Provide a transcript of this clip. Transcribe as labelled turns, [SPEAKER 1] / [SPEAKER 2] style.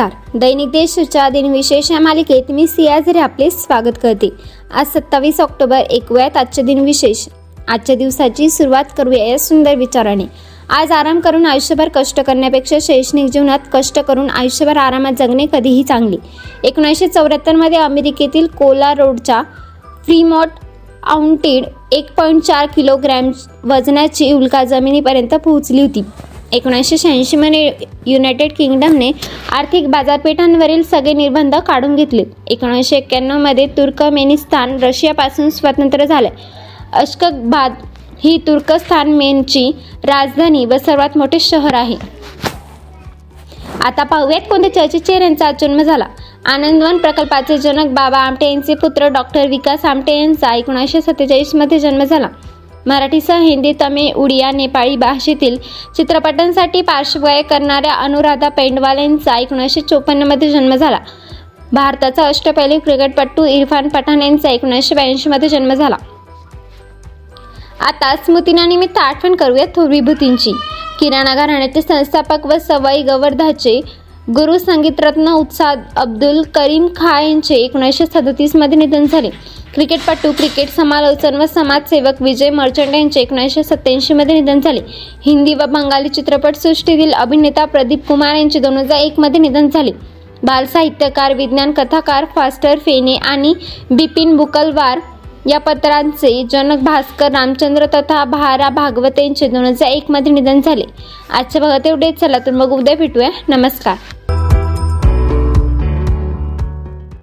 [SPEAKER 1] दैनिक देशच्या दिनविशेष या मालिकेत मी सियाझरे आपले स्वागत करते. आज सत्तावीस ऑक्टोबर ऐकूयात आजचे दिनविशेष आजच्या दिवसाची सुरुवात करूया या सुंदर विचाराने. आज आराम करून आयुष्यभर कष्ट करण्यापेक्षा शैक्षणिक जीवनात कष्ट करून आयुष्यभर आरामात जगणे कधीही चांगले. एकोणीसशे चौऱ्याहत्तरमध्ये अमेरिकेतील कोला रोडच्या फ्रीमॉट आउंटेड एक पॉईंट चार किलोग्रॅम वजनाची उल्का जमिनीपर्यंत पोहोचली होती. एकोणीसशे शहाऐंशीमध्ये युनायटेड किंगडमने आर्थिक बाजारपेठांवरील सगळे निर्बंध काढून घेतले. एकोणीसशे एक्क्याण्णवमध्ये तुर्कमेनिस्तान रशियापासून स्वतंत्र झाले. अश्कबाद ही तुर्कस्तानमेनची राजधानी व सर्वात मोठे शहर आहे. आता पाहूयात कोणत्या चर्चित चेहऱ्यांचा जन्म झाला. आनंदवन प्रकल्पाचे जनक बाबा आमटे यांचे पुत्र डॉक्टर विकास आमटे यांचा एकोणीसशे सत्तेचाळीसमध्ये जन्म झाला. मराठीसह हिंदी तमिळ उडिया नेपाळी भाषेतील चित्रपटांसाठी पार्श्वगाय करणाऱ्या अनुराधा पेंडवाल यांचा एकोणीसशे चोपन्नमध्ये जन्म झाला. भारताचा अष्टपैलू क्रिकेटपटू इरफान पठाण यांचा एकोणीसशे ब्याऐंशीमध्ये जन्म झाला. आता स्मृतिनानिमित्त आठवण करूया थोर विभूतींची. किराणा घराण्याचे संस्थापक व सवाई गवर्धाचे गुरु संगीतरत्न उत्साद अब्दुल करीम खा यांचे एकोणीसशे सदतीसमध्ये निधन झाले. क्रिकेटपटू क्रिकेट समालोचन व समाजसेवक विजय मर्चंट यांचे एकोणीसशे सत्याऐंशीमध्ये निधन झाले. हिंदी व बंगाली चित्रपटसृष्टीतील अभिनेता प्रदीप कुमार यांचे दोन हजार एकमध्ये निधन झाले. बालसाहित्यकार विज्ञान कथाकार फास्टर फेने आणि बिपिन बुकलवार या पत्रांचे जनक भास्कर रामचंद्र तथा भारा भागवत यांचे दोन हजार एकमध्ये निधन झाले. आजच्या भागात एवढेच चला तर मग उद्या भेटूया. नमस्कार.